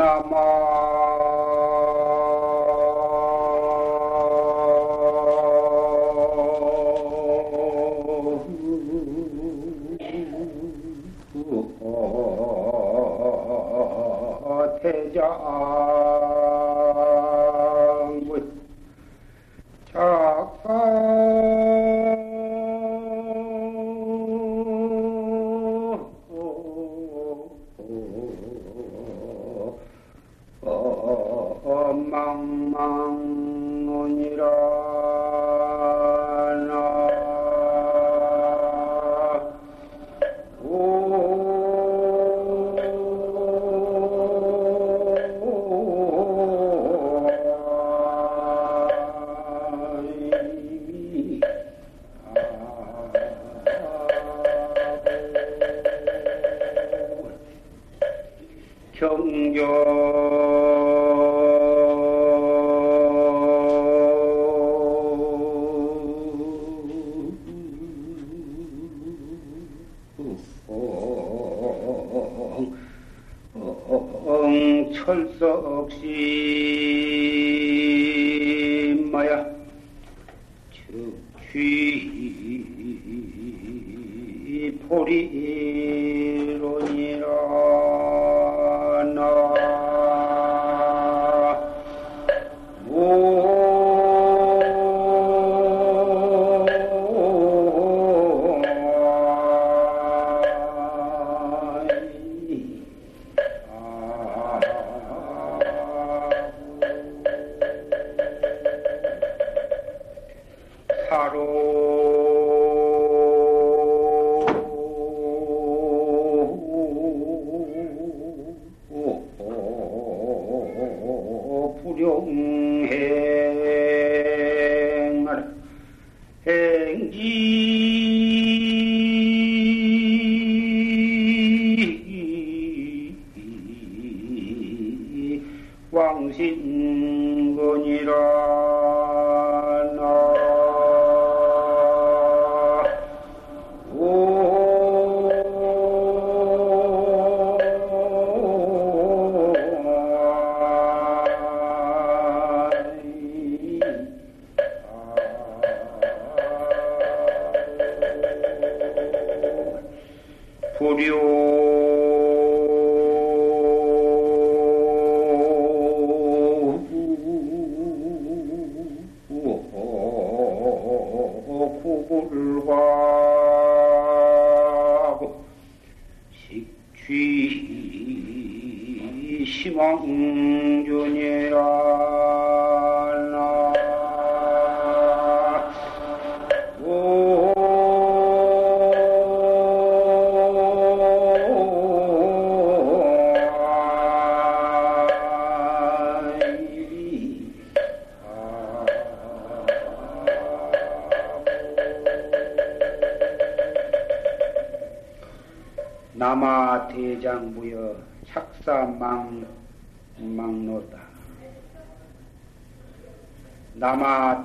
Namah.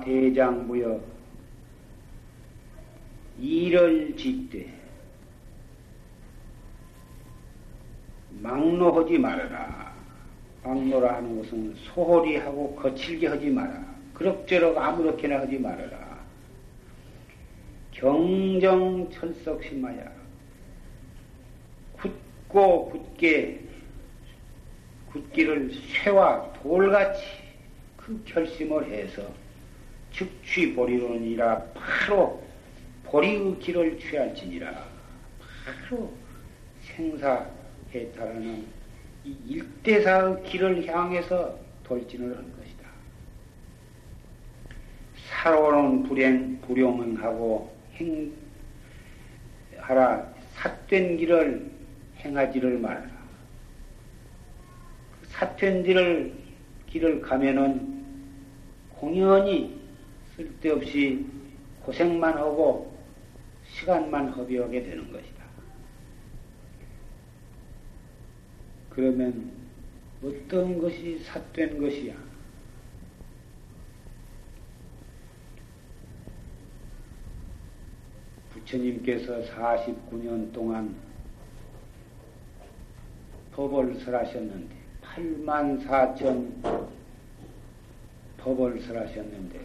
대장부여 일을 짓되 막노하지 말아라. 막노라 하는 것은 소홀히 하고 거칠게 하지 마라. 그럭저럭 아무렇게나 하지 말아라. 경정 철석심하야. 굳고 굳게 굳기를 쇠와 돌같이 그 결심을 해서 즉취 보리론이라 바로 보리의 길을 취할지니라 바로 생사해탈하는 이 일대사의 길을 향해서 돌진을 한 것이다. 살아오는 불행, 불용은 하고 행하라 삿된 길을 행하지를 말라. 그 길을, 길을 가면은 공연히 쓸데없이 고생만 하고 시간만 허비하게 되는 것이다. 그러면 어떤 것이 삿된 것이야? 부처님께서 49년 동안 법을 설하셨는데 8만 4천 법을 설하셨는데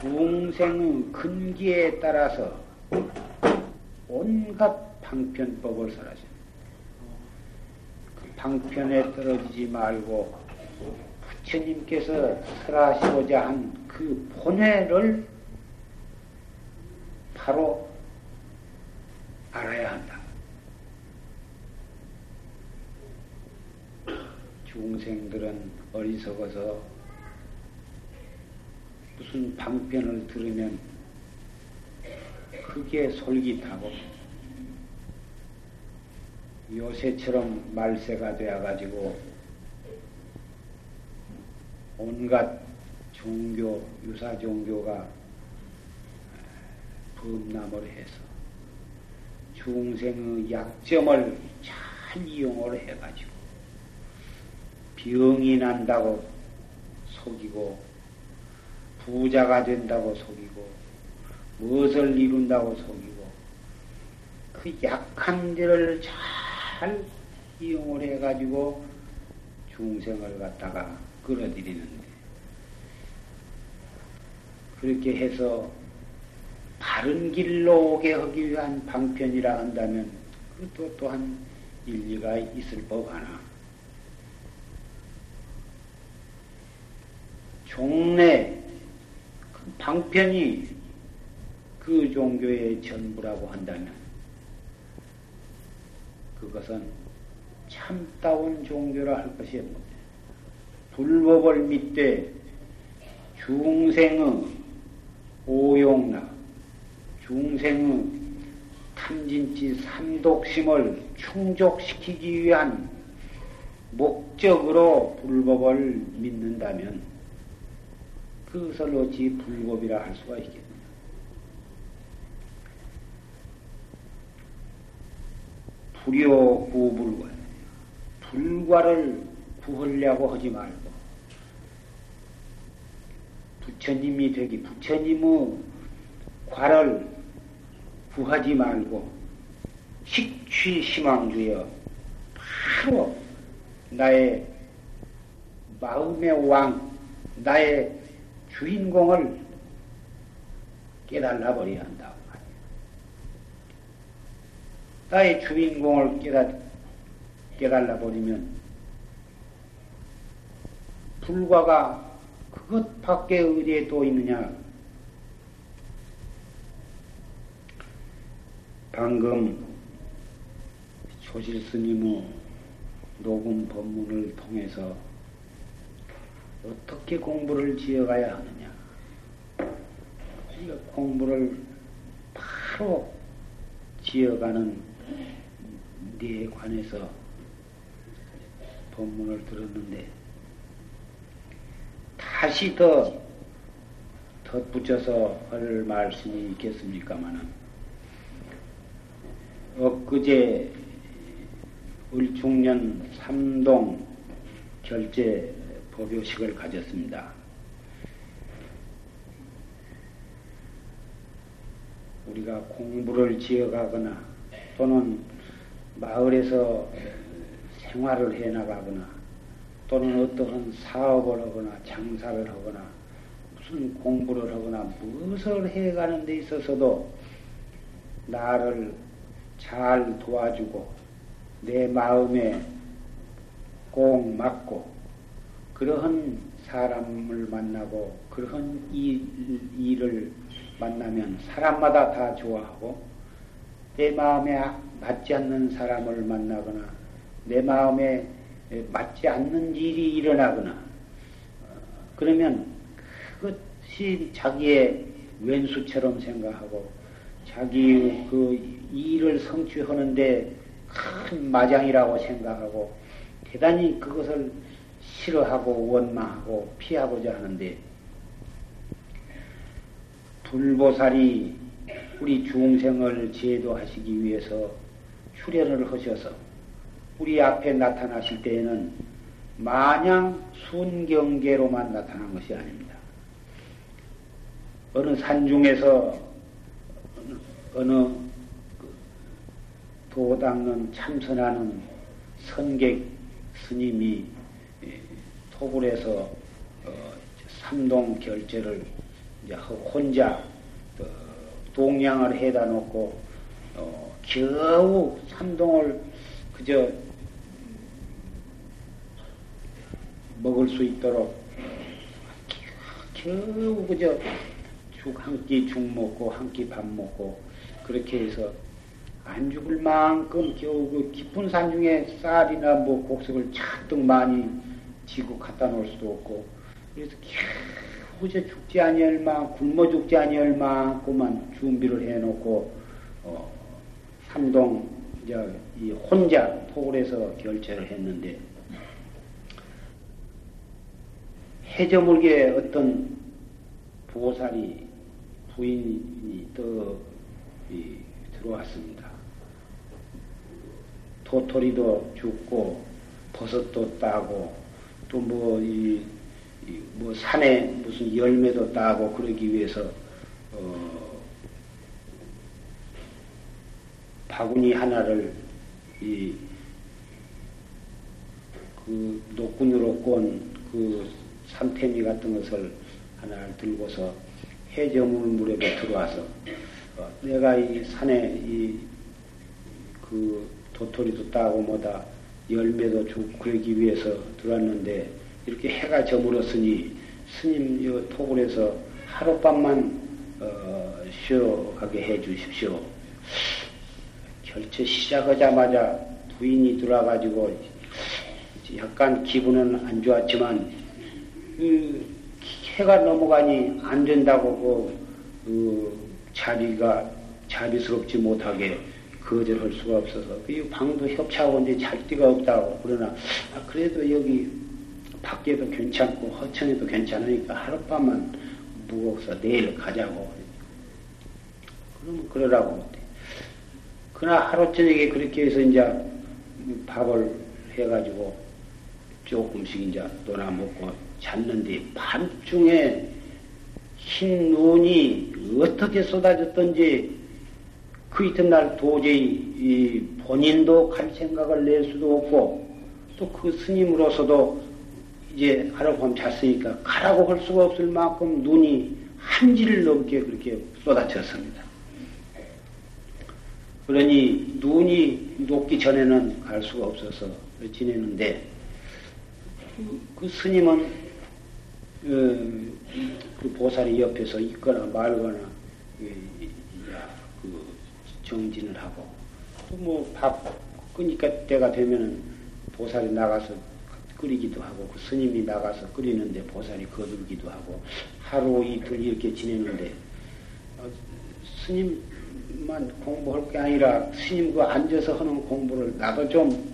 중생의 근기에 따라서 온갖 방편법을 설하셨습니다. 그 방편에 떨어지지 말고 부처님께서 설하시고자 한 그 본회를 바로 알아야 한다. 중생들은 어리석어서 무슨 방편을 들으면 크게 솔깃하고 요새처럼 말세가 되어가지고 온갖 종교, 유사 종교가 범람을 해서 중생의 약점을 잘 이용을 해가지고 병이 난다고 속이고 부자가 된다고 속이고 무엇을 이룬다고 속이고 그 약한 데를 잘 이용을 해가지고 중생을 갖다가 끌어들이는데 그렇게 해서 바른 길로 오게 하기 위한 방편이라 한다면 그것도 또한 일리가 있을 법 하나 종래 그 방편이 그 종교의 전부라고 한다면 그것은 참다운 종교라 할 것이 없는데 불법을 믿되 중생의 오용나 중생의 탐진치 삼독심을 충족시키기 위한 목적으로 불법을 믿는다면 그것을 어찌 불법이라 할 수가 있겠느냐. 불효 구불과 불과를 구하려고 하지 말고 부처님이 되기 부처님의 과를 구하지 말고 식취시망주여 바로 나의 마음의 왕 나의 주인공을 깨달아 버려야 한다고 나의 주인공을 깨달, 깨달아 버리면 불과가 그것 밖에 어디에 또 있느냐? 방금 조실 스님의 녹음 법문을 통해서 어떻게 공부를 지어가야 하느냐. 공부를 바로 지어가는 데 관해서 법문을 들었는데 다시 더 덧붙여서 할 말씀이 있겠습니까마는 엊그제 을중년 삼동 결제 법요식을 가졌습니다. 우리가 공부를 지어가거나 또는 마을에서 생활을 해 나가거나 또는 어떠한 사업을 하거나 장사를 하거나 무슨 공부를 하거나 무엇을 해가는 데 있어서도 나를 잘 도와주고 내 마음에 꼭 맞고 그러한 사람을 만나고 그러한 일, 일을 만나면 사람마다 다 좋아하고 내 마음에 맞지 않는 사람을 만나거나 내 마음에 맞지 않는 일이 일어나거나 그러면 그것이 자기의 왼수처럼 생각하고 자기 그 일을 성취하는데 큰 마장이라고 생각하고 대단히 그것을 싫어하고 원망하고 피하고자 하는데 불보살이 우리 중생을 제도하시기 위해서 출연을 하셔서 우리 앞에 나타나실 때에는 마냥 순경계로만 나타난 것이 아닙니다. 어느 산중에서 어느 그 도당은 참선하는 선객 스님이 토굴에서 어, 삼동 결제를 혼자 어, 동양을 해다 놓고 어, 겨우 삼동을 그저 먹을 수 있도록 겨우 그저 죽한 끼 죽 먹고 한 끼 밥 먹고 그렇게 해서 안 죽을 만큼 겨우 그 깊은 산 중에 쌀이나 뭐 곡석을 잔뜩 많이 지고 갖다 놓을 수도 없고 그래서 저 죽지 아니할 만 굶어 죽지 아니할 만큼만 준비를 해놓고 어, 삼동 이제 이 혼자 토굴에서 결제를 했는데 해저물게 어떤 보살이 부인이 또 들어왔습니다. 도토리도 죽고 버섯도 따고 또뭐이뭐 산에 무슨 열매도 따고 그러기 위해서 어 바구니 하나를 이 그 노군으로 꼰그 삼태미 같은 것을 하나를 들고서 해저물 물에 들어와서 어, 내가 이 산에 이 그 도토리도 따고 뭐다 열매도 주고 그러기 위해서 들어왔는데 이렇게 해가 저물었으니 스님 요 토굴에서 하룻밤만 어, 쉬어가게 해 주십시오. 결체 시작하자마자 부인이 들어와가지고 약간 기분은 안 좋았지만 그 해가 넘어가니 안 된다고 그, 그 자리가 자비스럽지 못하게 거절할 수가 없어서. 그 방도 협차하고 이제 잘 데가 없다고 그러나 아, 그래도 여기 밖에도 괜찮고 허천에도 괜찮으니까 하룻밤만 무거워서 내일 가자고. 그러면 그러라고 그러나 하루 저녁에 그렇게 해서 이제 밥을 해가지고 조금씩 이제 놀아 먹고 잤는데 밤중에 흰 눈이 어떻게 쏟아졌던지 그 이튿날 도저히 본인도 갈 생각을 낼 수도 없고 또 그 스님으로서도 이제 하룻밤 잤으니까 가라고 할 수가 없을 만큼 눈이 한 지를 넘게 그렇게 쏟아졌습니다. 그러니 눈이 녹기 전에는 갈 수가 없어서 지내는데 그, 그 스님은 어, 그 보살이 옆에서 있거나 말거나 그 정진을 하고 뭐 밥 끄니까 때가 되면은 보살이 나가서 끓이기도 하고 그 스님이 나가서 끓이는데 보살이 거들기도 하고 하루 이틀 이렇게 지내는데 어, 스님만 공부할 게 아니라 스님 그 앉아서 하는 공부를 나도 좀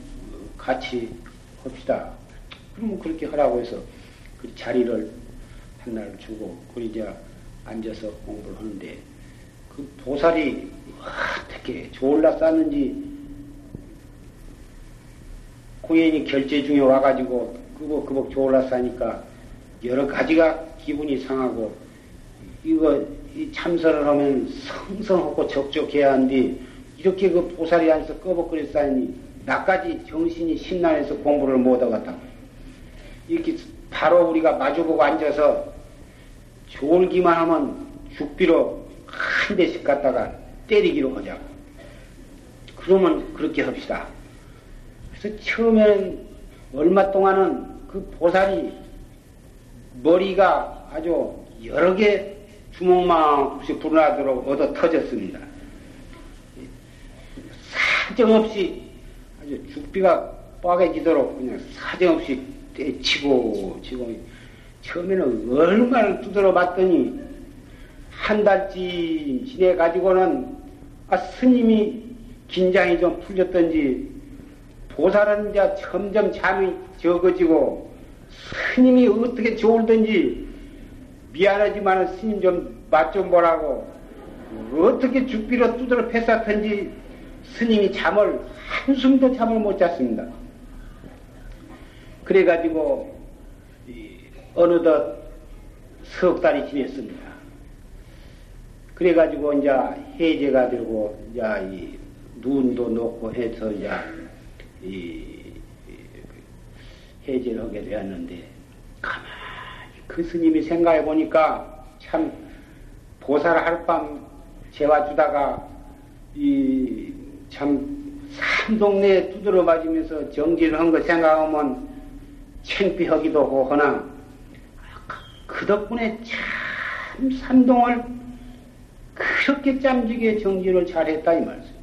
같이 합시다. 그러면 그렇게 하라고 해서 그 자리를 하나를 주고 그리자 앉아서 공부를 하는데 그 보살이 어떻게 졸라 쌌는지 고연이 결제 중에 와가지고 그거 그거 졸라 싸니까 여러 가지가 기분이 상하고 이거 이 참선을 하면 성성하고 적적해야 하는데 이렇게 그 보살이 앉아서 꺼벅거려 싸니 나까지 정신이 신난해서 공부를 못하겠다. 이렇게 바로 우리가 마주보고 앉아서 졸기만 하면 죽비로 한 대씩 갖다가 때리기로 하자고. 그러면 그렇게 합시다. 그래서 처음에는 얼마 동안은 그 보살이 머리가 아주 여러 개 주먹만큼씩 불어나도록 얻어 터졌습니다. 사정없이 아주 죽비가 빠개지도록 그냥 사정없이 때치고 치고 처음에는 얼마나 두드려 봤더니 한 달쯤 지내가지고는 아, 스님이 긴장이 좀 풀렸던지 보살은 이제 점점 잠이 적어지고 스님이 어떻게 좋을든지 미안하지만 스님 좀 맛좀 보라고 어떻게 죽비로 두드려 패쌌던지 스님이 잠을 한숨도 잠을 못 잤습니다. 그래가지고 어느덧 석 달이 지냈습니다. 그래가지고 이제 해제가 되고 이제 이 눈도 녹고 해서 이제 이, 해제를 하게 되었는데 가만히 그 스님이 생각해 보니까 참 보살 하룻밤 재워주다가 이참 산동네에 두드러 맞으면서 정진을 한거 생각하면 창피하기도 하고 허나. 그 덕분에 참 산동을 그렇게 짬지게 정진을 잘했다 이 말씀.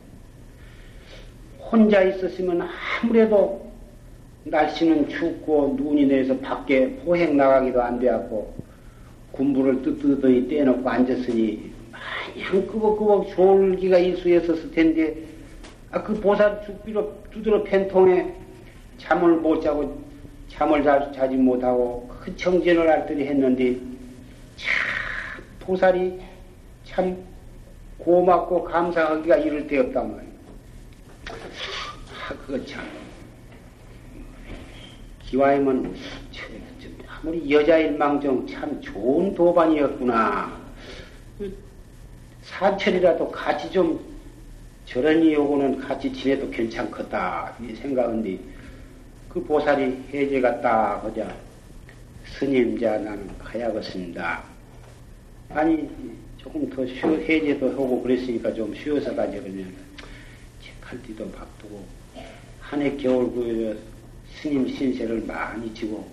혼자 있었으면 아무래도 날씨는 춥고 눈이 내려서 밖에 포행 나가기도 안 되었고 군부를 뜨뜨더니 떼놓고 앉았으니 마냥 끄벅끄벅 졸기가 일수였었을 텐데 아, 그 보살 죽비로 두드러 팬통에 잠을 못 자고 잠을 자, 자지 못하고 그 정진을 할더니 했는데 참 보살이 참 고맙고 감사하기가 이를 데 없단 말이에요. 아, 그거 참. 기와이면 아무리 여자일망정 참 좋은 도반이었구나. 그 사철이라도 같이 좀 저런 이하고는 같이 지내도 괜찮겠다 이 생각인데 그 보살이 해제가 딱 하자 스님 자 나는 가야겠습니다. 아니 조금 더 쉬어 해제도 하고 그랬으니까 좀 쉬어서 가지 그러면 칼띠도 바쁘고 한 해 겨울 그 스님 신세를 많이 지고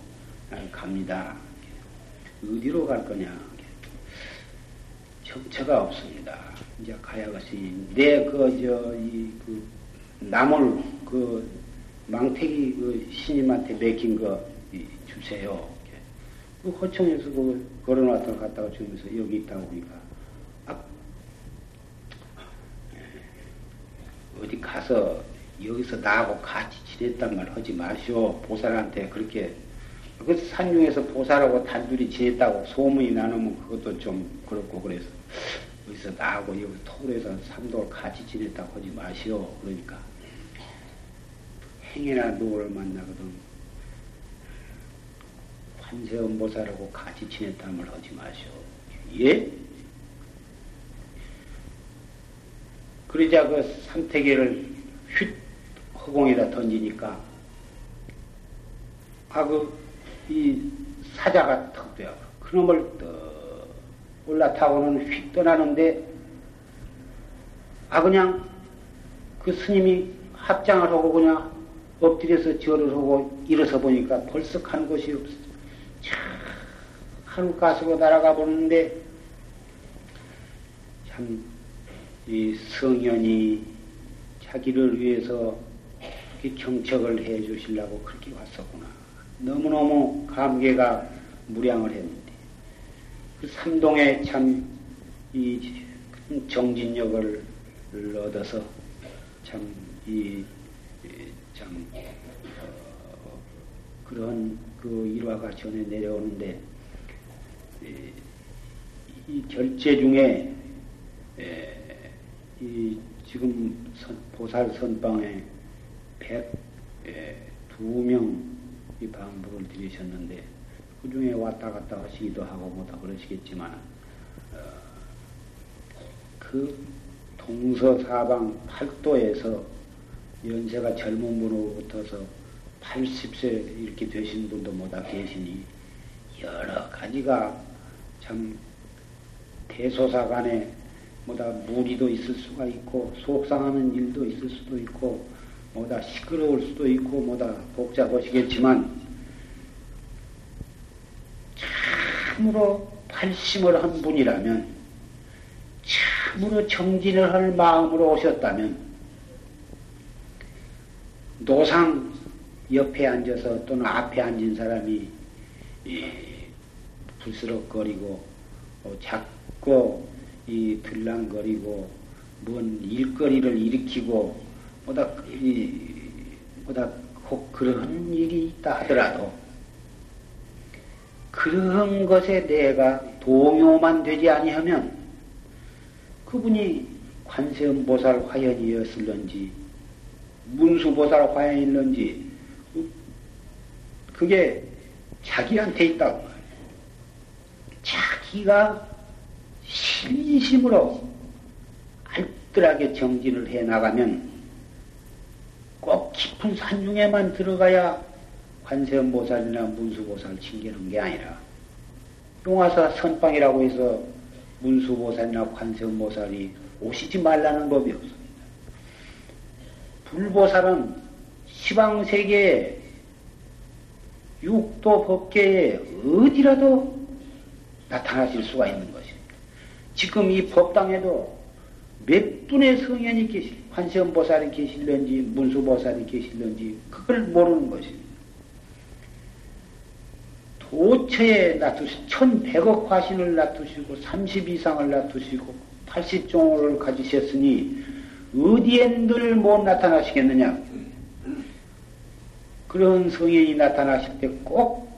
갑니다. 어디로 갈 거냐? 정처가 없습니다. 이제 가야겠으니 내그저이그 나물 그 망태기 그 신임한테 맡긴 거 주세요. 그 호청에서 그 걸어놨다가 갔다가 주면서 여기 있다고 그러니까 아, 어디 가서 여기서 나하고 같이 지냈단 말 하지 마시오. 보살한테 그렇게 그 산중에서 보살하고 단둘이 지냈다고 소문이 나누면 그것도 좀 그렇고 그래서 여기서 나하고 여기 토굴에서 삼동을 같이 지냈다고 하지 마시오. 그러니까 행여나 노를 만나거든 관세음보살하고 같이 지냈다는 말 하지 마시오. 예? 그러자 그 삼태계를 휙 허공에다 던지니까 아 그 이 사자가 턱 되어 그놈을 떡 올라타고는 휙 떠나는데 아 그냥 그 스님이 합장을 하고 그냥 엎드려서 절을 하고 일어서 보니까 벌써 간 곳이 없어. 참 하늘 가수로 날아가 보는데 참 이 성현이 자기를 위해서 경척을 해 주시려고 그렇게 왔었구나. 너무너무 감개가 무량을 했는데 그 삼동에 참 이 정진력을 얻어서 참 이참 어, 그런 그 일화가 전에 내려오는데 이, 이 결제 중에 에, 이 지금 선, 보살 선방에 백두 명이 방북을 들이셨는데 그 중에 왔다 갔다 하시기도 하고 뭐다 그러시겠지만 어, 그 동서사방 팔도에서 연세가 젊은 분으로부터서 80세 이렇게 되신 분도 뭐다 계시니 여러 가지가 참 대소사간에 뭐다 무리도 있을 수가 있고 속상하는 일도 있을 수도 있고 뭐다 시끄러울 수도 있고 뭐다 복잡하시겠지만 참으로 발심을 한 분이라면 참으로 정진을 할 마음으로 오셨다면 노상 옆에 앉아서 또는 앞에 앉은 사람이 불스럭거리고 어, 자꾸 이 들랑거리고 뭔 일거리를 일으키고 뭐다 이 뭐다 혹 그런 일이 있다 하더라도 그런 것에 내가 동요만 되지 아니하면 그분이 관세음보살 화연이었을런지 문수보살 화연이었는지 그게 자기한테 있다고 말이에요. 자기가 신심으로 알뜰하게 정진을 해 나가면 꼭 깊은 산중에만 들어가야 관세음보살이나 문수보살 칭기는 게 아니라 용화사 선방이라고 해서 문수보살이나 관세음보살이 오시지 말라는 법이 없습니다. 불보살은 시방세계 육도 법계에 어디라도 나타나실 수가 있는. 지금 이 법당에도 몇 분의 성현이 계실, 관세음보살이 계실런지, 문수보살이 계실런지, 그걸 모르는 것입니다. 도처에 놔두시고, 천백억 화신을 놔두시고, 삼십 이상을 놔두시고, 팔십종을 가지셨으니, 어디에 늘못 나타나시겠느냐? 그런 성현이 나타나실 때 꼭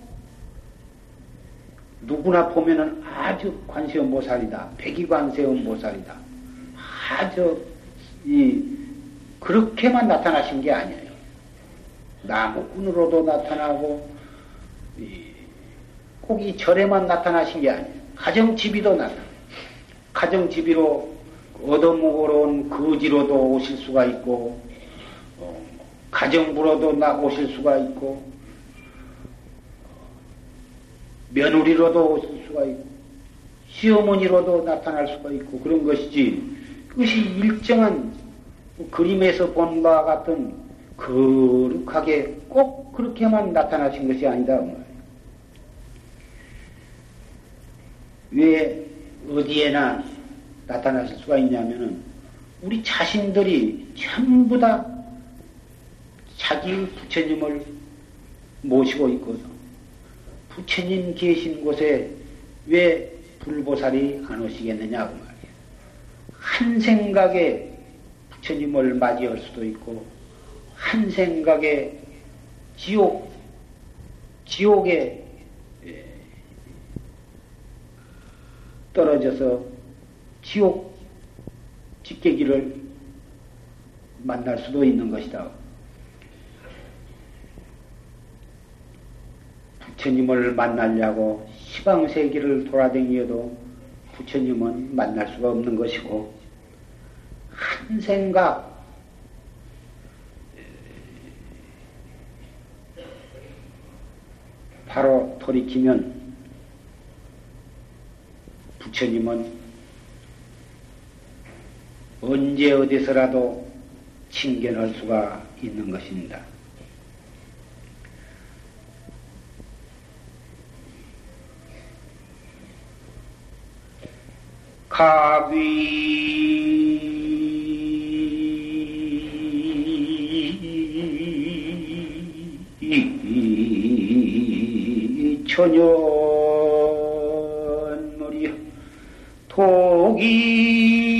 누구나 보면은 아주 관세음 보살이다. 백이관세음 보살이다. 아주 이 그렇게만 나타나신 게 아니에요. 나무꾼으로도 나타나고 꼭 이 절에만 나타나신 게 아니에요. 가정지비도 나타나. 가정지비로 얻어먹으러 온 거지로도 오실 수가 있고 어, 가정부로도 나 오실 수가 있고 며느리로도 오실 수가 있고 시어머니로도 나타날 수가 있고 그런 것이지 그것이 일정한 그림에서 본 바와 같은 거룩하게 꼭 그렇게만 나타나신 것이 아니다. 왜 어디에나 나타나실 수가 있냐면은 우리 자신들이 전부 다 자기 부처님을 모시고 있거든. 부처님 계신 곳에 왜 불보살이 안 오시겠느냐고 말이야. 한 생각에 부처님을 맞이할 수도 있고, 한 생각에 지옥, 지옥에 떨어져서 지옥 집계기를 만날 수도 있는 것이다. 부처님을 만나려고 시방세계를 돌아다니어도 부처님은 만날 수가 없는 것이고, 한 생각, 바로 돌이키면 부처님은 언제 어디서라도 칭견할 수가 있는 것입니다. 가위 천연머리 독이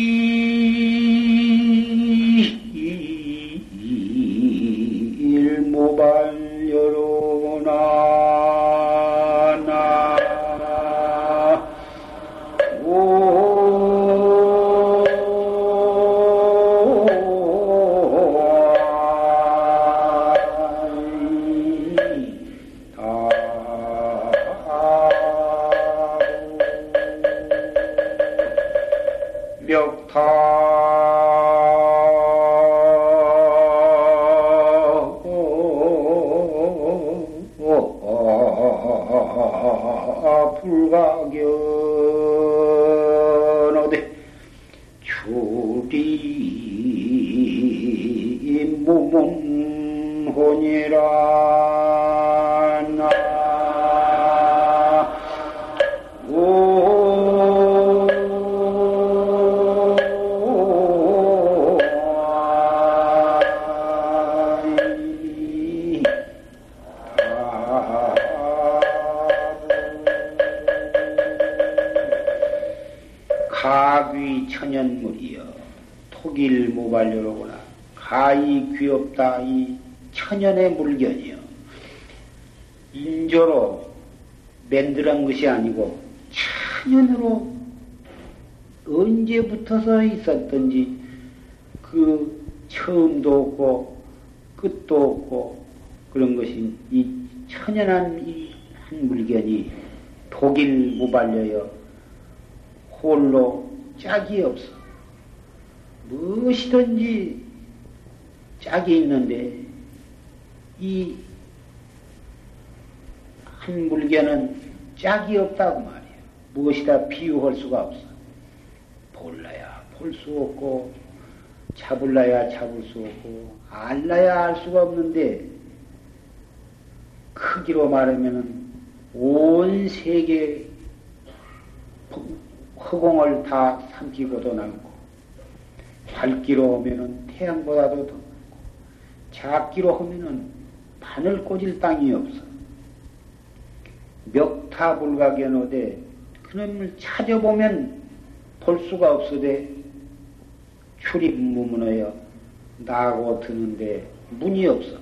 천연의 물견이요. 인조로 맨들한 것이 아니고 천연으로 언제부터서 있었던지 그 처음도 없고 끝도 없고 그런 것이 이 천연한 이 한 물견이 독일 무발려여 홀로 짝이 없어. 무엇이든지 짝이 있는데 이 한 물개는 짝이 없다고 말이에요. 무엇이다 비유할 수가 없어. 볼라야 볼 수 없고, 잡을라야 잡을 수 없고, 알라야 알 수가 없는데, 크기로 말하면은 온 세계 허공을 다 삼키고도 남고, 밝기로 하면은 태양보다도 더 많고, 작기로 하면은 바늘 꽂을 땅이 없어. 멱타불가견오되 그놈을 찾아보면 볼 수가 없으되 출입무문하여 나고 드는데 문이 없어.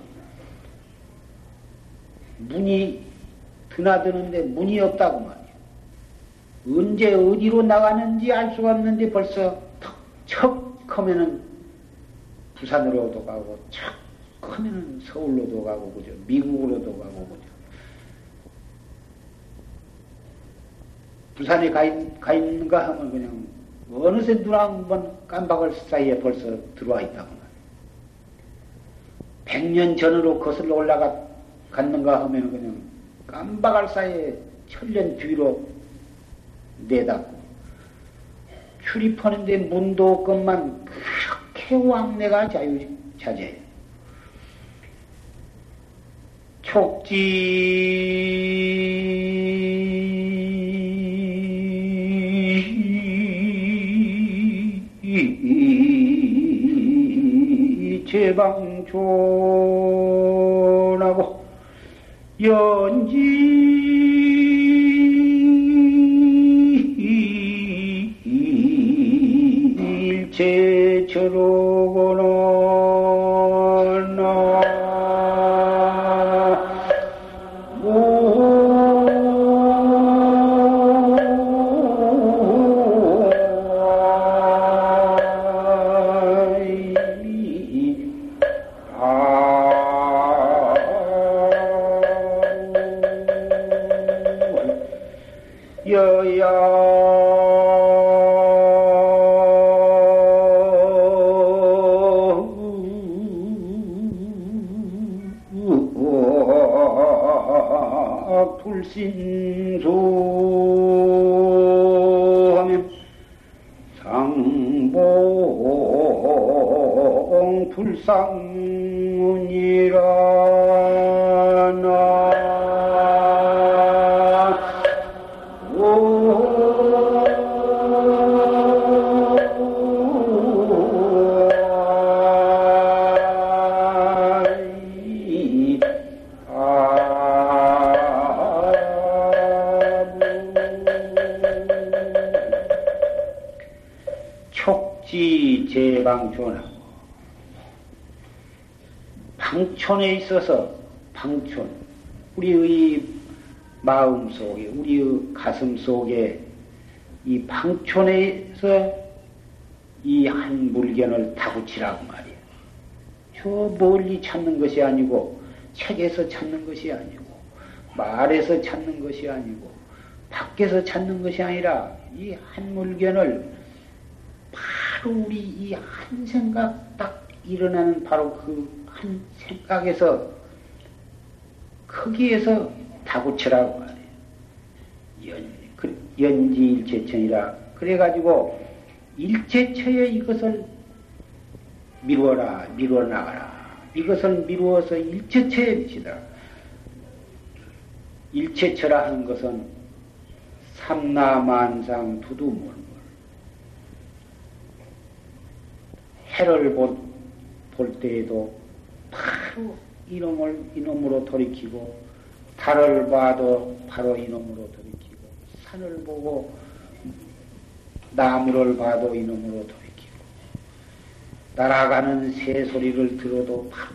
문이 드나드는데 문이 없다고 말이야. 언제 어디로 나가는지 알 수가 없는데 벌써 척 하면은 부산으로도 가고 척 하면은 서울로도 가고 그죠. 미국으로도 가고 그죠. 부산에 가, 있, 가 있는가 하면 그냥 어느새 눈 한 번 깜박을 사이에 벌써 들어와 있다고 말이야. 백년 전으로 거슬러 올라가 갔는가 하면 그냥 깜박할 사이에 천년 뒤로 내닫고 출입하는데 문도 없건만 그렇게 왕래가 자유자재예요. 촉지 제방존하고 연지 들어오거나 방촌하고 방촌에 있어서 방촌 우리의 마음 속에 우리의 가슴 속에 이 방촌에서 이 한 물견을 다구치라고 말이야. 저 멀리 찾는 것이 아니고 책에서 찾는 것이 아니고 말에서 찾는 것이 아니고 밖에서 찾는 것이 아니라 이 한 물견을 바로 우리 이 한 생각 딱 일어나는 바로 그 한 생각에서 거기에서 다구치라고 말해요. 연, 그, 연지 일체천이라. 그래가지고 일체처에 이것을 미루어라, 미루어 나가라. 이것을 미루어서 일체처에 미치다. 일체처라 하는 것은 삼나만상 두두물. 해를 볼, 볼 때에도 바로 이놈을 이놈으로 돌이키고 달을 봐도 바로 이놈으로 돌이키고 산을 보고 나무를 봐도 이놈으로 돌이키고 날아가는 새 소리를 들어도 바로,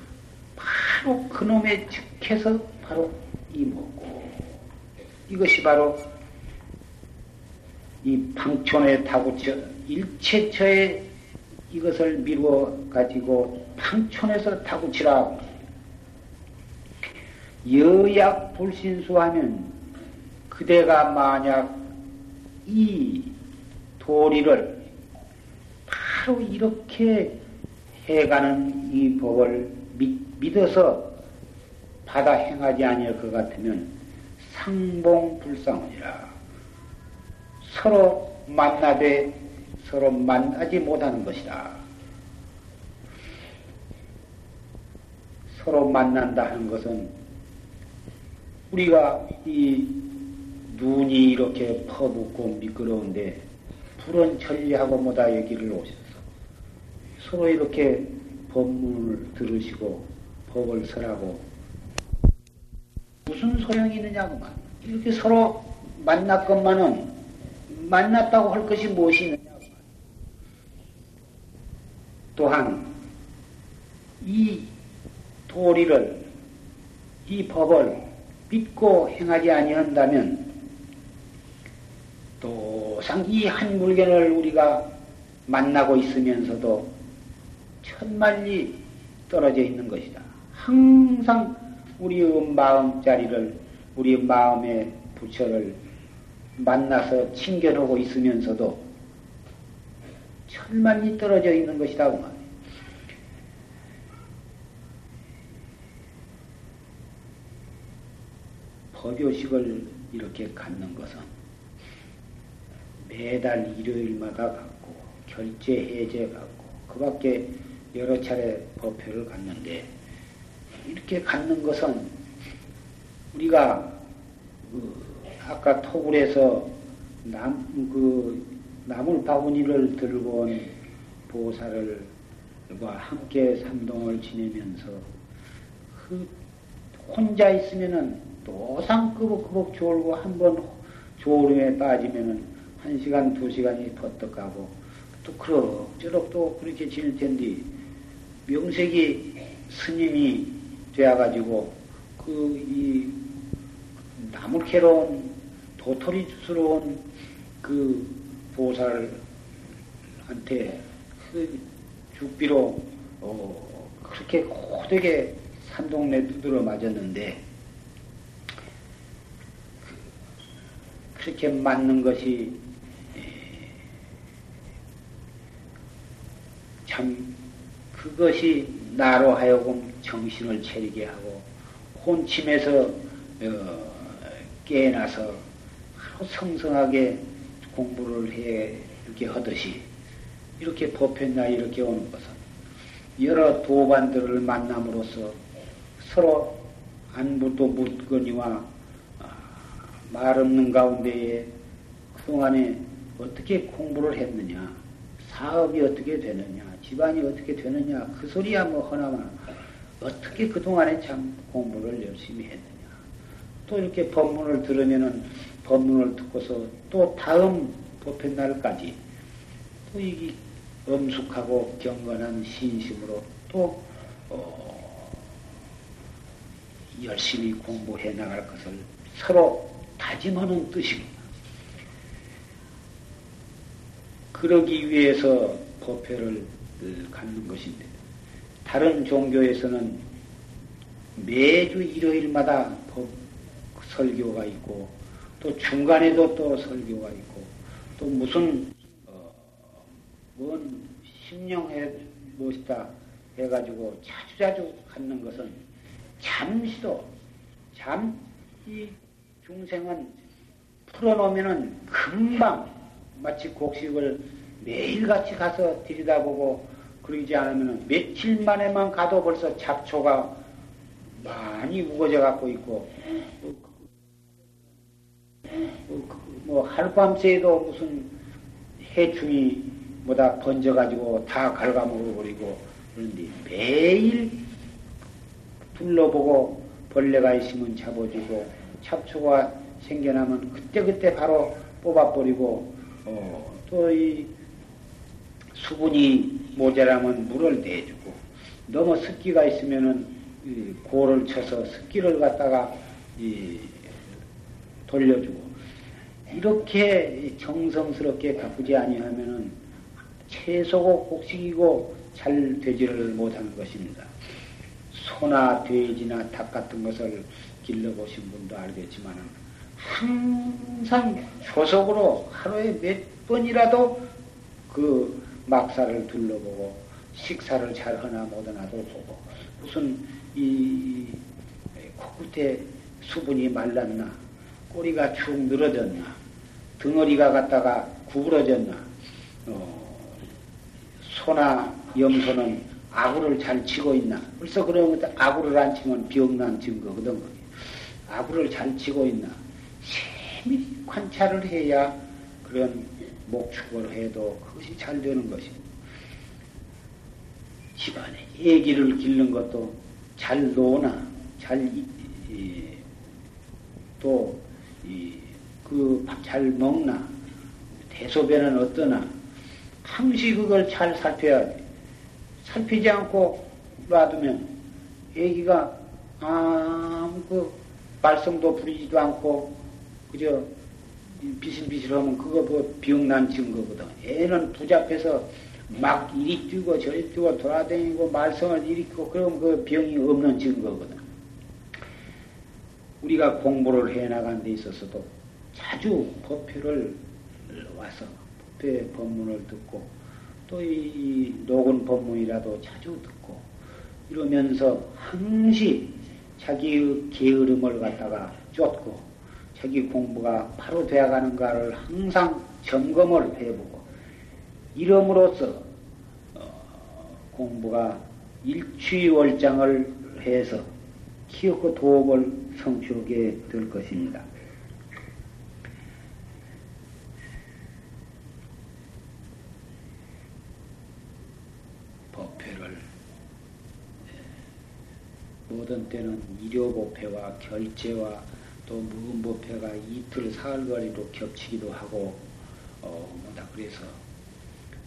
바로 그놈의 즉해서 바로 이먹고 이것이 바로 이 방촌에 타고쳐 일체처의 이것을 미루어 가지고 방촌에서 타고치라. 여약 불신수하면 그대가 만약 이 도리를 바로 이렇게 해가는 이 법을 믿, 믿어서 받아 행하지 아니할 것 같으면 상봉불상이라 서로 만나되 서로 만나지 못하는 것이다. 서로 만난다 하는 것은 우리가 이 눈이 이렇게 퍼붓고 미끄러운데 불은 천리하고 뭐다 얘기를 오셔서 서로 이렇게 법문을 들으시고 법을 설하고 무슨 소용이 있느냐고만 이렇게 서로 만났건만은 만났다고 할 것이 무엇이 있느냐 또한 이 도리를 이 법을 믿고 행하지 아니한다면 또상 이 한 물건을 우리가 만나고 있으면서도 천만리 떨어져 있는 것이다. 항상 우리의 마음자리를 우리 마음의 부처를 만나서 친견하고 있으면서도 천만리 떨어져 있는 것이다. 그 말이에요. 법요식을 이렇게 갖는 것은 매달 일요일마다 갖고 결제 해제 갖고 그 밖에 여러 차례 법회를 갖는데 이렇게 갖는 것은 우리가 그 아까 토굴에서 남 그 나물 바구니를 들고 온 보살을과 함께 삼동을 지내면서 그 혼자 있으면은 또상 끄벅끄벅 졸고 한 번 졸음에 빠지면은 한 시간 두 시간이 버떡 가고 또 그럭저럭 또 그렇게 지낼 텐데 명색이 스님이 되어가지고 그 이 나물캐로운 도토리스러운 그 보살한테 그 죽비로 어, 그렇게 고되게 산동네 두드러 맞았는데 그렇게 맞는 것이 참 그것이 나로 하여금 정신을 차리게 하고 혼침에서 어, 깨어나서 성성하게 공부를 해 이렇게 하듯이 이렇게 법회나 이렇게 오는 것은 여러 도반들을 만남으로써 서로 안부도 묻거니와 아, 말 없는 가운데에 그동안에 어떻게 공부를 했느냐, 사업이 어떻게 되느냐, 집안이 어떻게 되느냐, 그 소리야 뭐 하나만 어떻게 그동안에 참 공부를 열심히 했느냐. 또 이렇게 법문을 들으면은 법문을 듣고서 또 다음 법회 날까지 또 이게 엄숙하고 경건한 신심으로 또 어, 열심히 공부해 나갈 것을 서로 다짐하는 뜻입니다. 그러기 위해서 법회를 갖는 것인데 다른 종교에서는 매주 일요일마다 법 설교가 있고 또 중간에도 또 설교가 있고 또 무슨 어, 뭔 심령해 무엇이다 해가지고 자주자주 갖는 것은 잠시도 잠 이 중생은 풀어놓으면은 금방 마치 곡식을 매일같이 가서 들여다보고 그러지 않으면 며칠 만에만 가도 벌써 잡초가 많이 우거져 갖고 있고 뭐 하룻밤새도 무슨 해충이 뭐다 번져가지고 다 갉아먹어 버리고 그런데 매일 둘러보고 벌레가 있으면 잡아주고 잡초가 생겨나면 그때그때 바로 뽑아버리고 어, 또이 수분이 모자라면 물을 내주고 너무 습기가 있으면은 고를 쳐서 습기를 갖다가 돌려주고 이렇게 정성스럽게 가꾸지 아니하면은 채소고 곡식이고 잘 되지를 못하는 것입니다. 소나 돼지나 닭 같은 것을 길러보신 분도 알겠지만 항상 조속으로 하루에 몇 번이라도 그 막사를 둘러보고 식사를 잘 하나 못하나도 보고 무슨 이 코끝에 수분이 말랐나 꼬리가 축 늘어졌나, 덩어리가 갔다가 구부러졌나, 어, 소나 염소는 아구를 잘 치고 있나. 벌써 그런 것 아구를 안 치면 병난 증거거든. 아구를 잘 치고 있나. 세밀히 관찰을 해야 그런 목축을 해도 그것이 잘 되는 것입니다. 집안에 애기를 기르는 것도 잘 노나, 잘, 또, 그, 잘 먹나, 대소변은 어떠나, 항시 그걸 잘 살펴야 돼. 살피지 않고 놔두면, 애기가 아무 그 말썽도 부리지도 않고, 그저, 비실비실하면 그거 뭐 병난 증거거든. 애는 부잡해서 막 이리 뛰고 저리 뛰고 돌아다니고 말썽을 일으키고 그럼 그 병이 없는 증거거든. 우리가 공부를 해 나간 데 있어서도 자주 법표를 와서 법회 법문을 듣고 또 이 녹은 법문이라도 자주 듣고 이러면서 항시 자기의 게으름을 갖다가 쫓고 자기 공부가 바로 되어가는가를 항상 점검을 해보고 이름으로써 어, 공부가 일취월장을 해서 키웠고 도업을 성취하게 될 것입니다. 법회를 모든 때는 일요법회와 결제와 또 무음법회가 이틀 사흘거리로 겹치기도 하고 어, 뭐다 그래서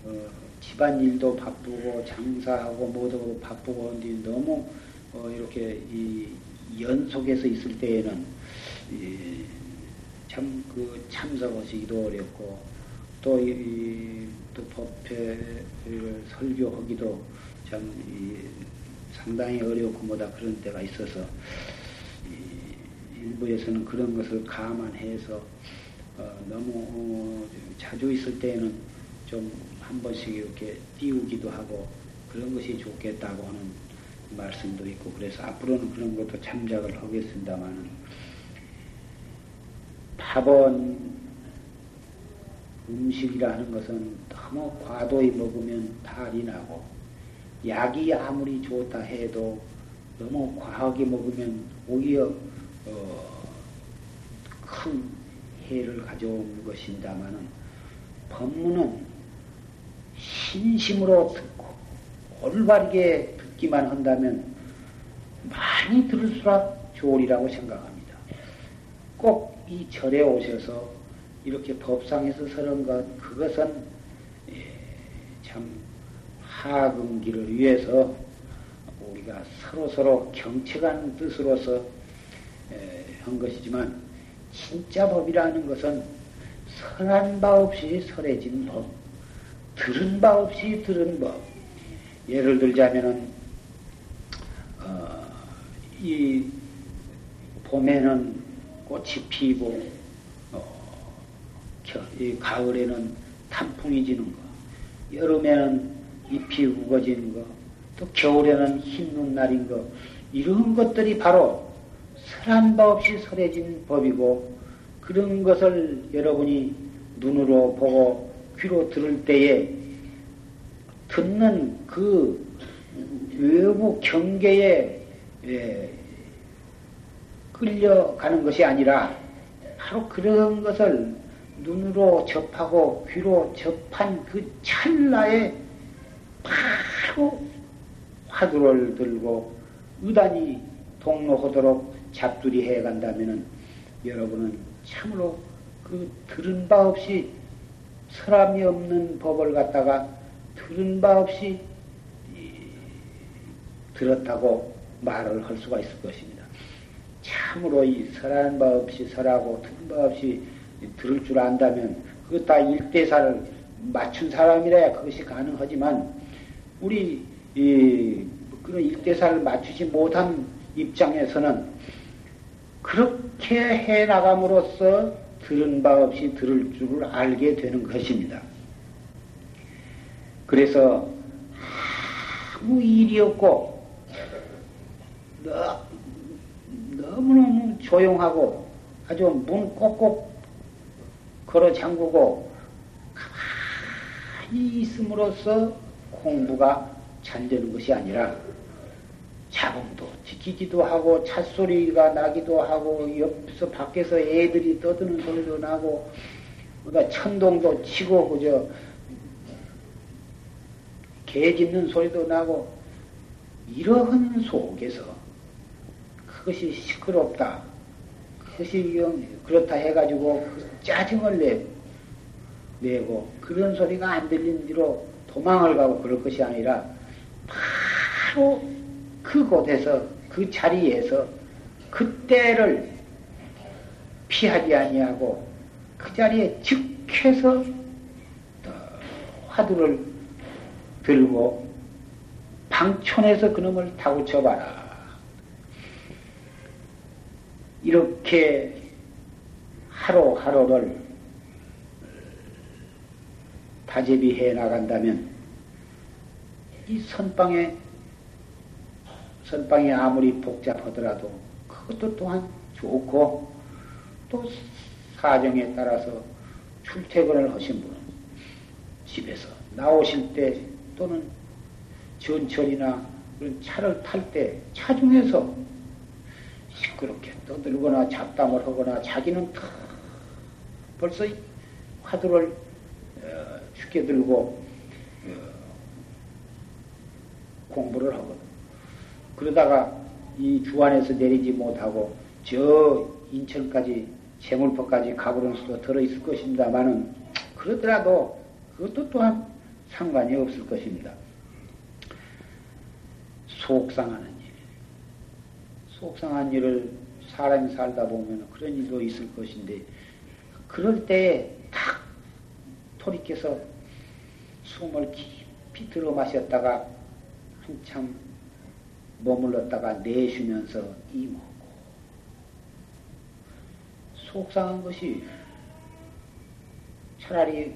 어, 집안일도 바쁘고 장사하고 뭐도 바쁘고 근데 너무 어, 이렇게 이 연속해서 있을 때에는 참 그 참석하시기도 어렵고 또, 이, 또 법회를 설교하기도 참 상당히 어렵고 뭐다 그런 때가 있어서 일부에서는 그런 것을 감안해서 어, 너무 어, 자주 있을 때에는 좀 한 번씩 이렇게 띄우기도 하고 그런 것이 좋겠다고 하는 말씀도 있고 그래서 앞으로는 그런 것도 참작을 하겠습니다만은 밥은 음식이라는 것은 너무 과도히 먹으면 탈이 나고 약이 아무리 좋다 해도 너무 과하게 먹으면 오히려 어, 큰 해를 가져오는 것입니다만은 법문은 신심으로 듣고 올바르게 듣기만 한다면 많이 들을수록 좋으리라고 생각합니다. 꼭 이 절에 오셔서 이렇게 법상에서 서는 것, 그것은 예, 참 하금기를 위해서 우리가 서로 서로 경책하는 뜻으로서 예, 한 것이지만 진짜 법이라는 것은 선한 바 없이 설해진 법, 들은 바 없이 들은 법. 예를 들자면은, 어, 이, 봄에는 꽃이 피고, 어, 이 가을에는 단풍이 지는 거, 여름에는 잎이 우거지는 거, 또 겨울에는 흰 눈날인 거, 이런 것들이 바로 설한 바 없이 설해진 법이고, 그런 것을 여러분이 눈으로 보고 귀로 들을 때에 듣는 그 외부 경계에 예, 끌려가는 것이 아니라 바로 그런 것을 눈으로 접하고 귀로 접한 그 찰나에 바로 화두를 들고 의단이 동로하도록 잡두리 해 간다면 여러분은 참으로 그 들은 바 없이 사람이 없는 법을 갖다가 들은 바 없이 들었다고 말을 할 수가 있을 것입니다. 참으로 이 설한 바 없이 설하고 들은 바 없이 들을 줄 안다면 그것 다 일대사를 맞춘 사람이라야 그것이 가능하지만 우리 이 그런 일대사를 맞추지 못한 입장에서는 그렇게 해 나감으로써 들은 바 없이 들을 줄을 알게 되는 것입니다. 그래서 아무 일이 없고 너무너무 조용하고 아주 문 꼭꼭 걸어 잠그고 가만히 있음으로써 공부가 잘 되는 것이 아니라 자궁도 지키기도 하고 찻소리가 나기도 하고 옆에서 밖에서 애들이 떠드는 소리도 나고 그러니까 천동도 치고 그저 개 짖는 소리도 나고 이러한 속에서 그것이 시끄럽다. 그것이 그렇다 해가지고 그 짜증을 내, 내고 그런 소리가 안 들린 뒤로 도망을 가고 그럴 것이 아니라 바로 그곳에서 그 자리에서 그때를 피하지 아니하고 그 자리에 즉해서 화두를 들고 방촌에서 그놈을 다구쳐봐라. 이렇게 하루하루를 다재비해 나간다면 이 선방에 선방이 아무리 복잡하더라도 그것도 또한 좋고 또 사정에 따라서 출퇴근을 하신 분은 집에서 나오실 때 또는 전철이나 차를 탈 때 차중에서 시끄럽게 떠들거나 잡담을 하거나 자기는 다 벌써 화두를 어, 죽게 들고 어, 공부를 하거든. 그러다가 이 주안에서 내리지 못하고 저 인천까지 재물포까지 가보는 수도 들어있을 것입니다만은 그러더라도 그것도 또한 상관이 없을 것입니다. 속상하는 일. 속상한 일을 사람이 살다 보면 그런 일도 있을 것인데, 그럴 때에 탁 토리께서 숨을 깊이 들어 마셨다가 한참 머물렀다가 내쉬면서 이먹고, 속상한 것이 차라리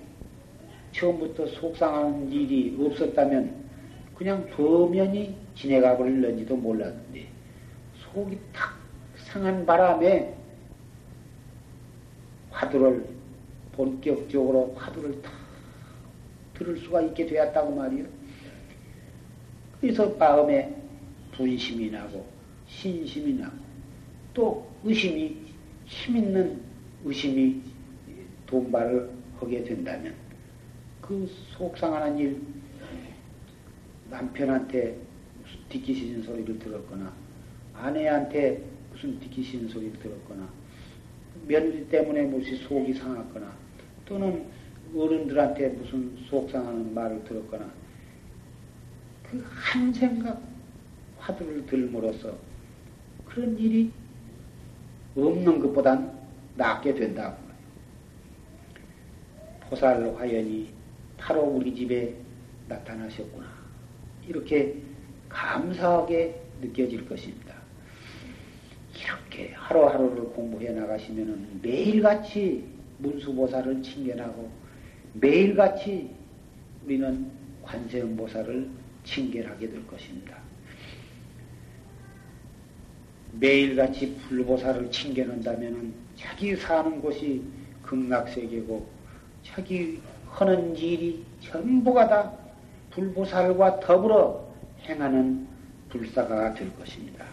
처음부터 속상한 일이 없었다면 그냥 도면이 지내가 버릴는지도 몰랐는데 속이 탁 상한 바람에 화두를 본격적으로 화두를 탁 들을 수가 있게 되었다고 말이요. 그래서 마음에 분심이 나고 신심이 나고 또 의심이 힘있는 의심이 돈발을 하게 된다면 그 속상하는 일 남편한테 무슨 뒤끼시는 소리를 들었거나 아내한테 무슨 뒤끼시는 소리를 들었거나 며느리 때문에 무슨 속이 상했거나 또는 어른들한테 무슨 속상하는 말을 들었거나 그 한 생각 화두를 들므로써 그런 일이 없는 것보단 낫게 된다고. 포살 화연이 바로 우리 집에 나타나셨구나. 이렇게 감사하게 느껴질 것입니다. 이렇게 하루하루를 공부해 나가시면 매일같이 문수보살을 칭견하고 매일같이 우리는 관세음보살을 칭견하게 될 것입니다. 매일같이 불보살을 칭견한다면 자기 사는 곳이 극락세계고 자기 하는 일이 전부가 다 불보살과 더불어 행하는 불사가 될 것입니다.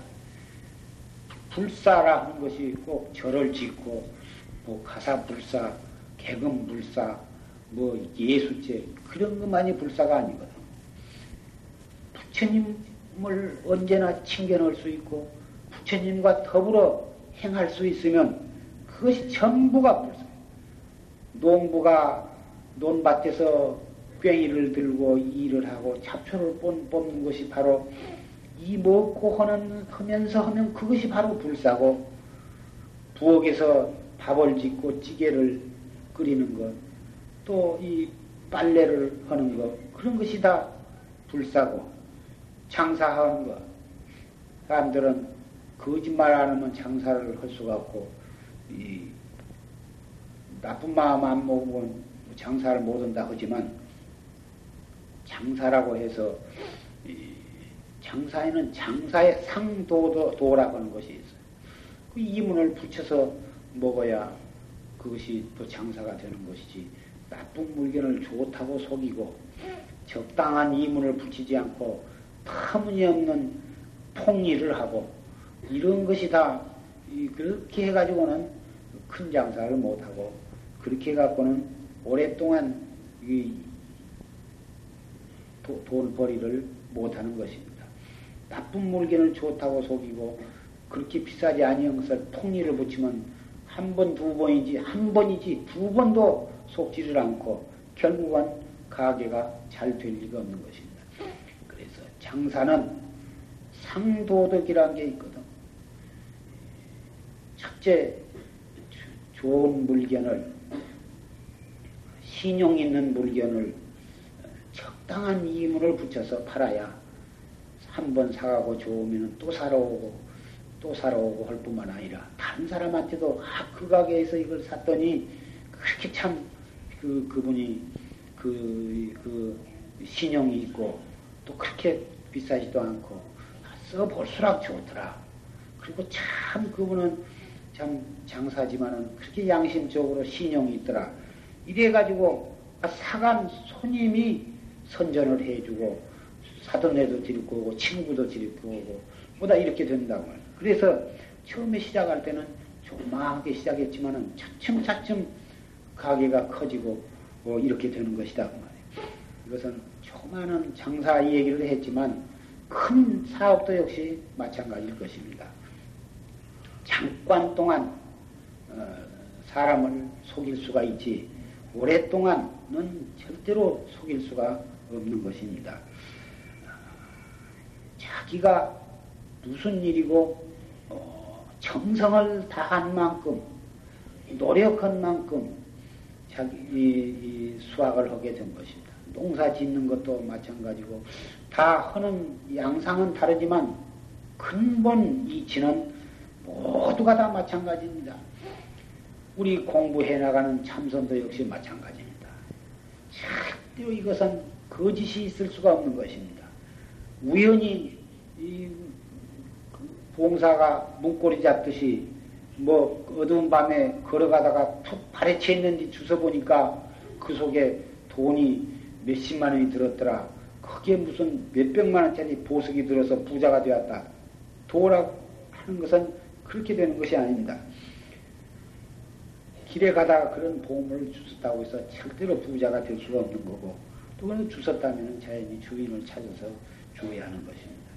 불사라 하는 것이 꼭 절을 짓고 뭐 가사불사, 개금불사, 뭐 예수제 그런 것만이 불사가 아니거든. 부처님을 언제나 칭견할 수 있고 부처님과 더불어 행할 수 있으면 그것이 전부가 불사. 농부가 논밭에서 괭이를 들고 일을 하고 잡초를 뽑는 것이 바로 이 먹고 하는 하면서 하면 그것이 바로 불사고 부엌에서 밥을 짓고 찌개를 끓이는 것, 또 이 빨래를 하는 것 그런 것이 다 불사고 장사하는 것. 사람들은 거짓말 안 하면 장사를 할 수가 없고 이 나쁜 마음 안 먹으면 장사를 못 한다 하지만 장사라고 해서 장사에는 장사의 상도도라고 하는 것이 있어요. 그 이문을 붙여서 먹어야 그것이 또 장사가 되는 것이지 나쁜 물건을 좋다고 속이고 적당한 이문을 붙이지 않고 터무니없는 폭리를 하고 이런 것이 다 그렇게 해가지고는 큰 장사를 못하고 그렇게 해갖고는 오랫동안 돈 벌이를 못하는 것입니다. 나쁜 물건을 좋다고 속이고 그렇게 비싸지 것을 통리를 붙이면 한 번, 두 번이지, 한 번이지, 두 번도 속지를 않고 결국은 가게가 잘 될 리가 없는 것입니다. 그래서 장사는 상도덕이라는 게 있거든. 첫째, 좋은 물건을, 신용 있는 물건을 적당한 이문을 붙여서 팔아야 한 번 사가고 좋으면 또 사러 오고 또 사러 오고 할 뿐만 아니라 다른 사람한테도 아, 그 가게에서 이걸 샀더니 그렇게 참 그, 그분이 그, 그 신용이 있고 또 그렇게 비싸지도 않고 써볼수록 좋더라. 그리고 참 그분은 참 장사지만은 그렇게 양심적으로 신용이 있더라. 이래가지고 아, 사간 손님이 선전을 해주고 사돈네도 데리고 오고 친구도 데리고 오고 뭐다 이렇게 된다고 말이야. 그래서 처음에 시작할 때는 조그맣게 시작했지만은 차츰차츰 가게가 커지고 뭐 이렇게 되는 것이다 그 말이에요. 이것은 조그마한 장사 이 얘기를 했지만 큰 사업도 역시 마찬가지일 것입니다. 잠깐 동안 어, 사람을 속일 수가 있지 오랫동안은 절대로 속일 수가 없는 것입니다. 자기가 무슨 일이고 어, 정성을 다한 만큼 노력한 만큼 자기 이, 이 수학을 하게 된 것입니다. 농사 짓는 것도 마찬가지고 다 하는 양상은 다르지만 근본 이치는 모두가 다 마찬가지입니다. 우리 공부해 나가는 참선도 역시 마찬가지입니다. 절대로 이것은 거짓이 있을 수가 없는 것입니다. 우연히 이 봉사가 문고리 잡듯이 뭐 어두운 밤에 걸어가다가 툭 파래쳐 있는지 주워 보니까 그 속에 돈이 몇십만 원이 들었더라. 그게 무슨 몇백만 원짜리 보석이 들어서 부자가 되었다. 도라고 하는 것은 그렇게 되는 것이 아닙니다. 길에 가다가 그런 보험을 주셨다고 해서 절대로 부자가 될 수가 없는 거고 또 그걸 주셨다면 자연히 주인을 찾아서 주어야 하는 것입니다.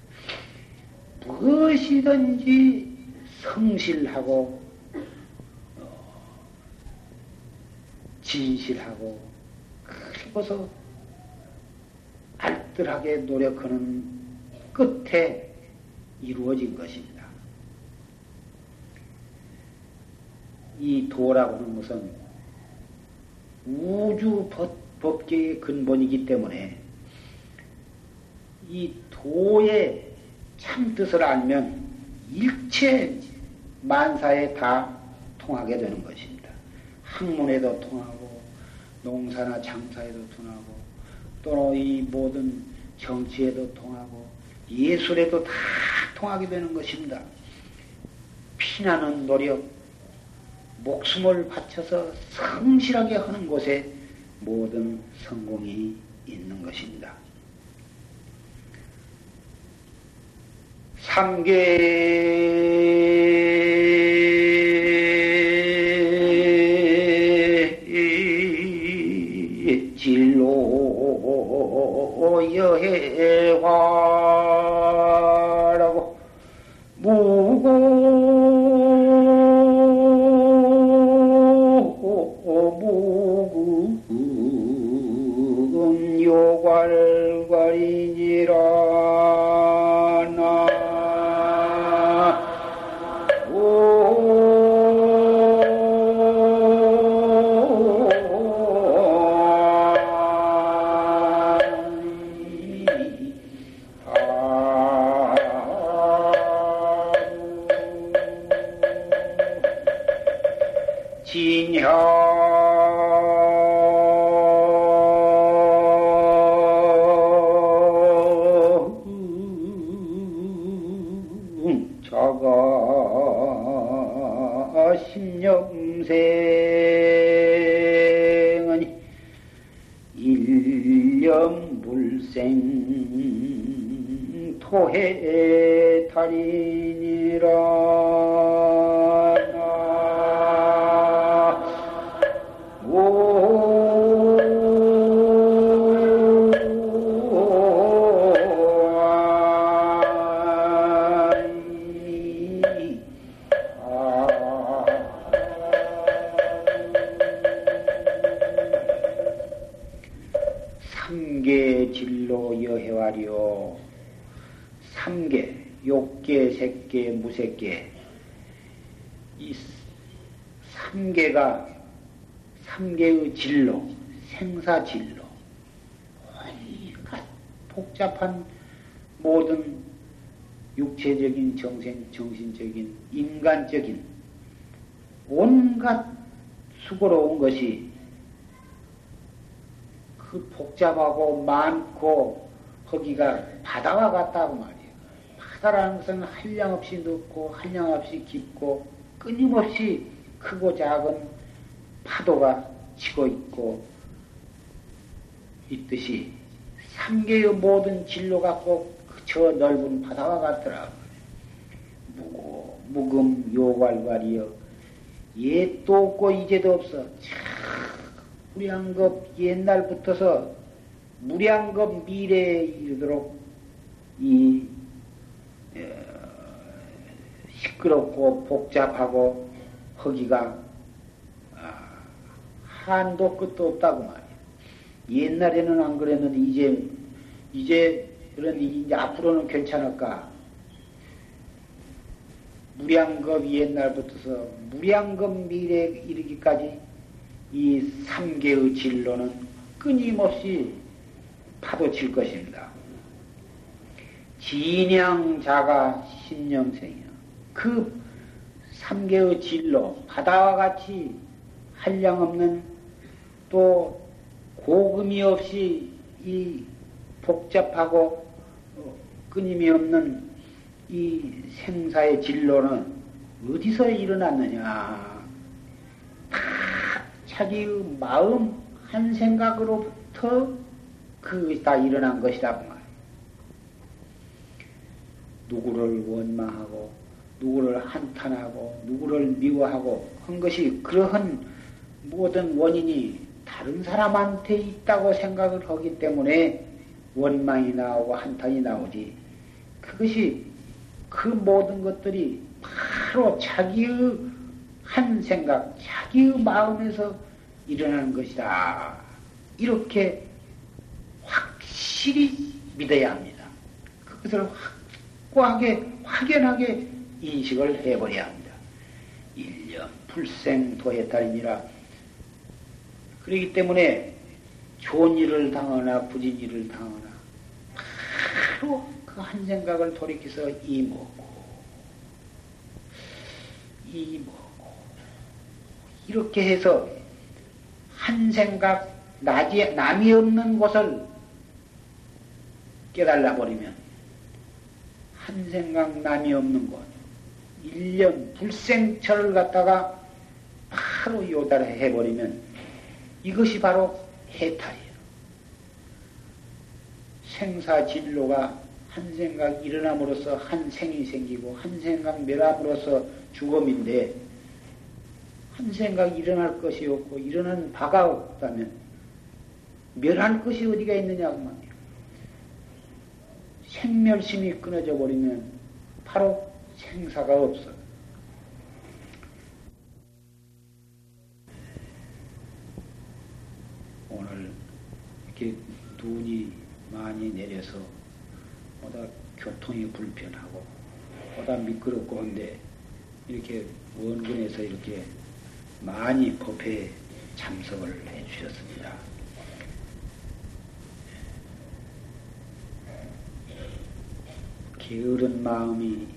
무엇이든지 성실하고 어, 진실하고 그리고서 알뜰하게 노력하는 끝에 이루어진 것입니다. 이 도라고 하는 것은 우주 법, 법계의 근본이기 때문에 이 도의 참뜻을 알면 일체 만사에 다 통하게 되는 것입니다. 학문에도 통하고 농사나 장사에도 통하고 또 이 모든 정치에도 통하고 예술에도 다 통하게 되는 것입니다. 피나는 노력, 목숨을 바쳐서 성실하게 하는 곳에 모든 성공이 있는 것입니다. 삼계. 진로 여해화라고 무고 진로, 생사 진로, 복잡한 모든 육체적인 정신, 정신적인, 인간적인 온갖 수고로운 것이 그 복잡하고 많고 거기가 바다와 같다고 말이에요. 바다라는 것은 한량없이 넓고 한량없이 깊고 끊임없이 크고 작은 파도가 치고 있고 있듯이 삼계의 모든 진로가 꼭 저 넓은 바다와 같더라. 무고, 무금 요괄괄이여 옛도 없고 이제도 없어. 무량겁 옛날부터서 무량겁 미래에 이르도록 이 시끄럽고 복잡하고 허기가 아, 한도 끝도 없다고 말이야. 옛날에는 안 그랬는데 이제 이제 그런데 이제 앞으로는 괜찮을까? 무량겁 옛날부터서 무량겁 미래에 이르기까지 이 삼계의 진로는 끊임없이 파도칠 것입니다. 진양자가 신념생이야. 그 삼계의 진로, 바다와 같이 한량없는 또 고금이 없이 이 복잡하고 어, 끊임이 없는 이 생사의 진로는 어디서 일어났느냐? 다 자기의 마음 한 생각으로부터 그것이 다 일어난 것이다. 그 누구를 원망하고 누구를 한탄하고 누구를 미워하고 한 것이 그러한 모든 원인이 다른 사람한테 있다고 생각을 하기 때문에 원망이 나오고 한탄이 나오지. 그것이 그 모든 것들이 바로 자기의 한 생각, 자기의 마음에서 일어나는 것이다. 이렇게 확실히 믿어야 합니다. 그것을 확고하게, 확연하게 인식을 해버려야 합니다. 일념 불생 도해탈이니라. 그렇기 때문에 좋은 일을 당하나 부진 일을 당하나 바로 그 한 생각을 돌이켜서 이먹고 이먹고 이렇게 해서 한 생각 나지, 남이 없는 곳을 깨달아 버리면 한 생각 남이 없는 곳 일년 불생철을 갖다가 바로 요달해 해버리면 이것이 바로 해탈이에요. 생사 진로가 한 생각 일어남으로써 한 생이 생기고 한 생각 멸함으로써 죽음인데 한 생각 일어날 것이 없고 일어난 바가 없다면 멸할 것이 어디가 있느냐고 말이에요. 생멸심이 끊어져 버리면 바로 생사가 없어. 오 눈이 많이 내려서 보다 교통이 불편하고 보다 미끄럽고 한데 이렇게 원근에서 이렇게 많이 법회에 참석을 해 주셨습니다. 게으른 마음이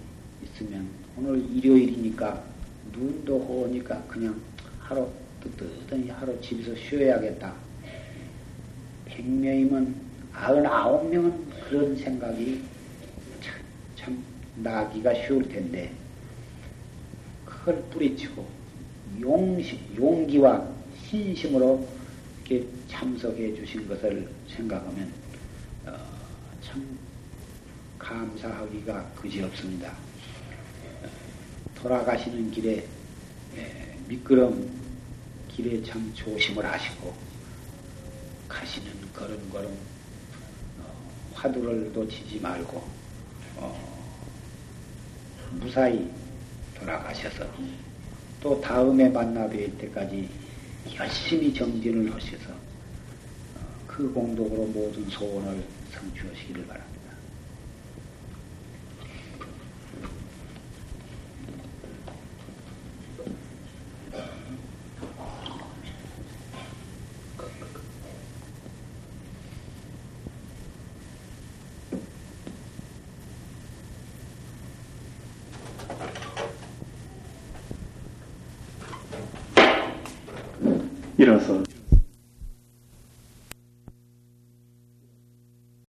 있으면 오늘 일요일이니까 눈도 오니까 그냥 하루 뜨뜻하니 하루 집에서 쉬어야겠다. 100명이면 99명은 그런 생각이 참, 참 나기가 쉬울 텐데 그걸 뿌리치고 용시, 용기와 신심으로 이렇게 참석해 주신 것을 생각하면 어, 참 감사하기가 그지없습니다. 어, 돌아가시는 길에 에, 미끄럼 길에 참 조심을 하시고 가시는 걸음걸음 어, 화두를 놓치지 말고 어, 무사히 돌아가셔서 또 다음에 만나 뵐 때까지 열심히 정진을 하셔서 어, 그 공덕으로 모든 소원을 성취하시기를 바랍니다.